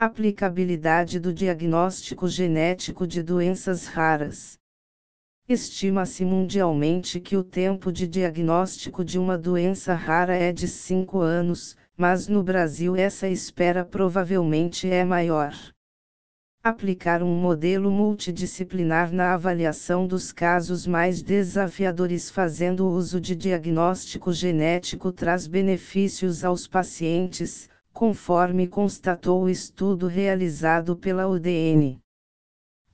Aplicabilidade do diagnóstico genético de doenças raras. Estima-se mundialmente que o tempo de diagnóstico de uma doença rara é de 5 anos, mas no Brasil essa espera provavelmente é maior. Aplicar um modelo multidisciplinar na avaliação dos casos mais desafiadores fazendo uso de diagnóstico genético traz benefícios aos pacientes, conforme constatou o estudo realizado pela UDN.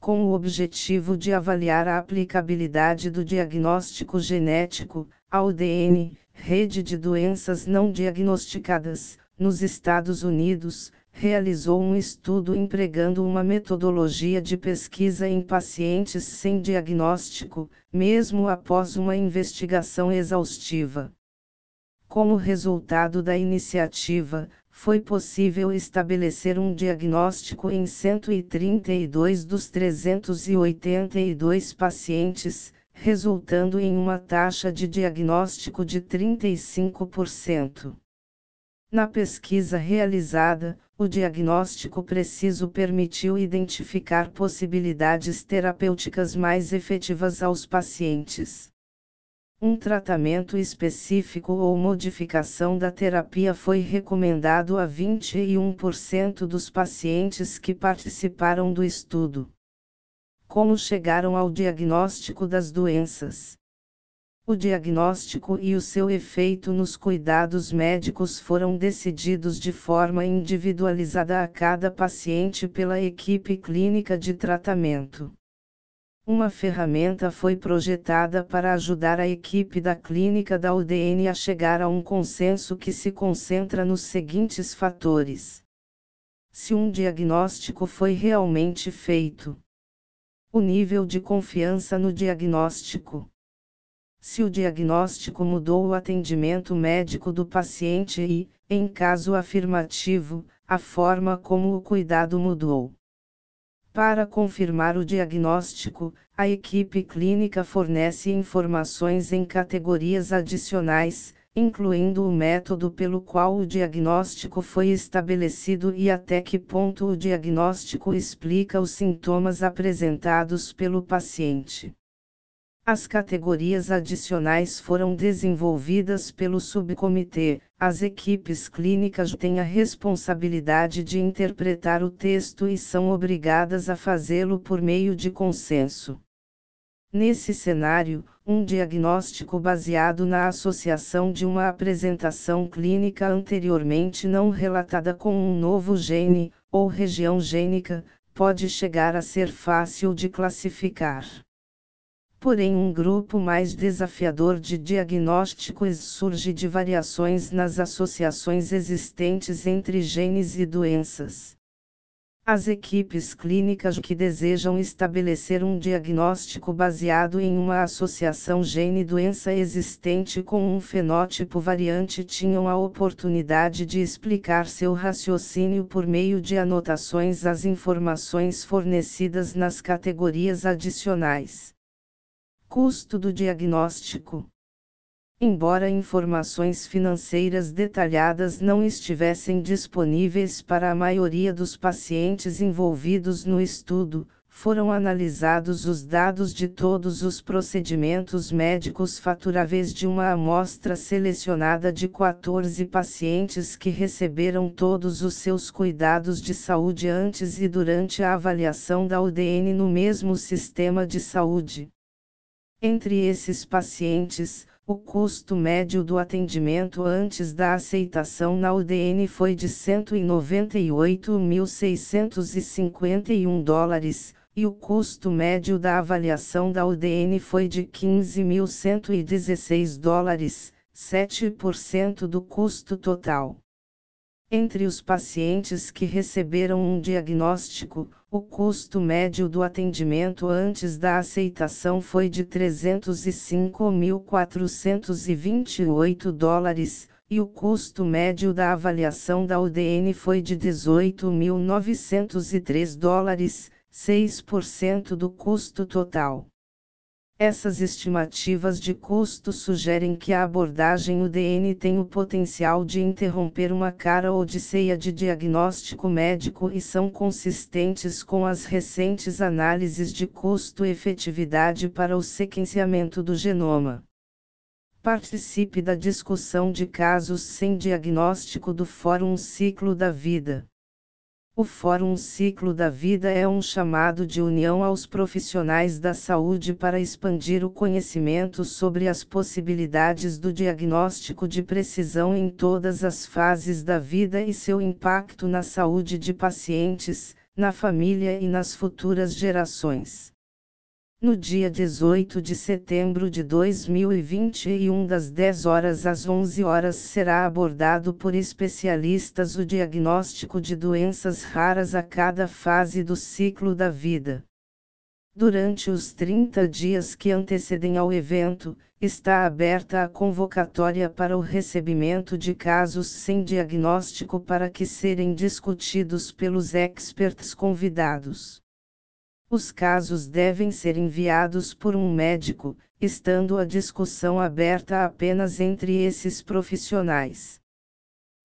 Com o objetivo de avaliar a aplicabilidade do diagnóstico genético, a UDN, Rede de Doenças Não Diagnosticadas, nos Estados Unidos, realizou um estudo empregando uma metodologia de pesquisa em pacientes sem diagnóstico, mesmo após uma investigação exaustiva. Como resultado da iniciativa, foi possível estabelecer um diagnóstico em 132 dos 382 pacientes, resultando em uma taxa de diagnóstico de 35%. Na pesquisa realizada, o diagnóstico preciso permitiu identificar possibilidades terapêuticas mais efetivas aos pacientes. Um tratamento específico ou modificação da terapia foi recomendado a 21% dos pacientes que participaram do estudo. Como chegaram ao diagnóstico das doenças? O diagnóstico e o seu efeito nos cuidados médicos foram decididos de forma individualizada a cada paciente pela equipe clínica de tratamento. Uma ferramenta foi projetada para ajudar a equipe da clínica da UDN a chegar a um consenso que se concentra nos seguintes fatores: se um diagnóstico foi realmente feito, o nível de confiança no diagnóstico, se o diagnóstico mudou o atendimento médico do paciente e, em caso afirmativo, a forma como o cuidado mudou. Para confirmar o diagnóstico, a equipe clínica fornece informações em categorias adicionais, incluindo o método pelo qual o diagnóstico foi estabelecido e até que ponto o diagnóstico explica os sintomas apresentados pelo paciente. As categorias adicionais foram desenvolvidas pelo subcomitê. As equipes clínicas têm a responsabilidade de interpretar o texto e são obrigadas a fazê-lo por meio de consenso. Nesse cenário, um diagnóstico baseado na associação de uma apresentação clínica anteriormente não relatada com um novo gene, ou região gênica, pode chegar a ser fácil de classificar. Porém, um grupo mais desafiador de diagnósticos surge de variações nas associações existentes entre genes e doenças. As equipes clínicas que desejam estabelecer um diagnóstico baseado em uma associação gene-doença existente com um fenótipo variante tinham a oportunidade de explicar seu raciocínio por meio de anotações às informações fornecidas nas categorias adicionais. Custo do diagnóstico. Embora informações financeiras detalhadas não estivessem disponíveis para a maioria dos pacientes envolvidos no estudo, foram analisados os dados de todos os procedimentos médicos faturáveis de uma amostra selecionada de 14 pacientes que receberam todos os seus cuidados de saúde antes e durante a avaliação da UDN no mesmo sistema de saúde. Entre esses pacientes, o custo médio do atendimento antes da aceitação na UDN foi de 198.651 dólares, e o custo médio da avaliação da UDN foi de 15.116 dólares, 7% do custo total. Entre os pacientes que receberam um diagnóstico, o custo médio do atendimento antes da aceitação foi de 305.428 dólares, e o custo médio da avaliação da UDN foi de 18.903 dólares, 6% do custo total. Essas estimativas de custo sugerem que a abordagem UDN tem o potencial de interromper uma cara odisseia de diagnóstico médico e são consistentes com as recentes análises de custo-efetividade para o sequenciamento do genoma. Participe da discussão de casos sem diagnóstico do Fórum Ciclo da Vida. O Fórum Ciclo da Vida é um chamado de união aos profissionais da saúde para expandir o conhecimento sobre as possibilidades do diagnóstico de precisão em todas as fases da vida e seu impacto na saúde de pacientes, na família e nas futuras gerações. No dia 18 de setembro de 2021, das 10 horas às 11 horas, será abordado por especialistas o diagnóstico de doenças raras a cada fase do ciclo da vida. Durante os 30 dias que antecedem ao evento, está aberta a convocatória para o recebimento de casos sem diagnóstico para que serem discutidos pelos experts convidados. Os casos devem ser enviados por um médico, estando a discussão aberta apenas entre esses profissionais.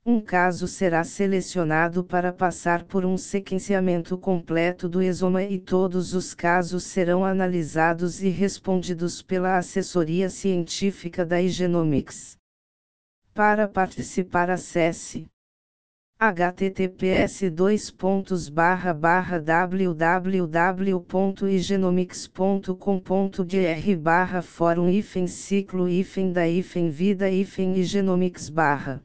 Um caso será selecionado para passar por um sequenciamento completo do exoma e todos os casos serão analisados e respondidos pela assessoria científica da Igenomics. Para participar acesse https dois pontos barra barra www.igenomics.com.br barra fórum hífen ciclo hífen da hífen vida hífen igenomics barra